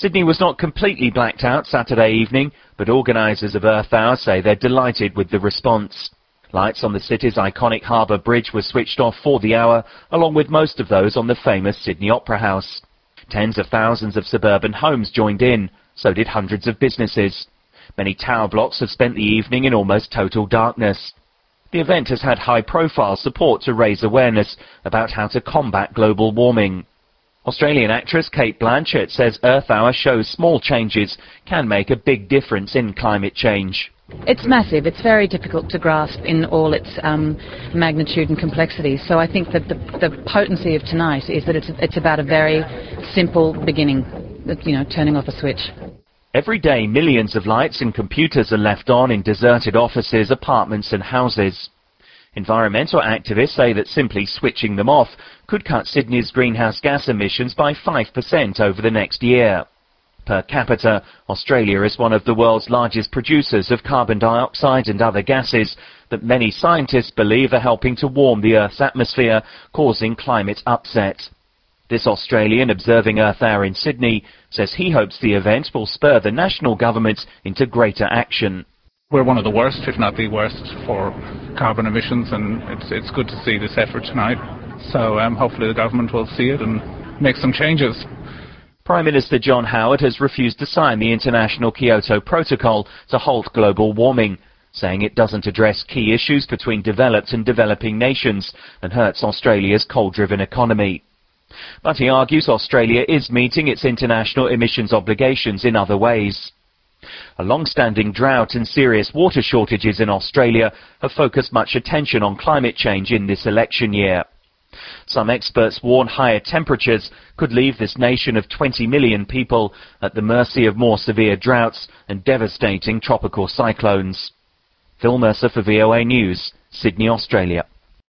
Sydney was not completely blacked out Saturday evening, but organisers of Earth Hour say they're delighted with the response. Lights on the city's iconic Harbour Bridge were switched off for the hour, along with most of those on the famous Sydney Opera House. Tens of thousands of suburban homes joined in, so did hundreds of businesses. Many tower blocks have spent the evening in almost total darkness. The event has had high-profile support to raise awareness about how to combat global warming. Australian actress Cate Blanchett says Earth Hour shows small changes can make a big difference in climate change. It's massive. It's very difficult to grasp in all its um, magnitude and complexity. So I think that the, the potency of tonight is that it's, it's about a very simple beginning, you know, turning off a switch. Every day, millions of lights and computers are left on in deserted offices, apartments and houses. Environmental activists say that simply switching them off could cut Sydney's greenhouse gas emissions by 5% over the next year. Per capita, Australia is one of the world's largest producers of carbon dioxide and other gases that many scientists believe are helping to warm the Earth's atmosphere, causing climate upset. This Australian observing Earth Hour in Sydney says he hopes the event will spur the national government into greater action. We're one of the worst, if not the worst, for carbon emissions, and it's, it's good to see this effort tonight. So um, hopefully the government will see it and make some changes. Prime Minister John Howard has refused to sign the international Kyoto Protocol to halt global warming, saying it doesn't address key issues between developed and developing nations and hurts Australia's coal-driven economy. But he argues Australia is meeting its international emissions obligations in other ways. A long-standing drought and serious water shortages in Australia have focused much attention on climate change in this election year. Some experts warn higher temperatures could leave this nation of 20 million people at the mercy of more severe droughts and devastating tropical cyclones. Phil Mercer for VOA News, Sydney, Australia.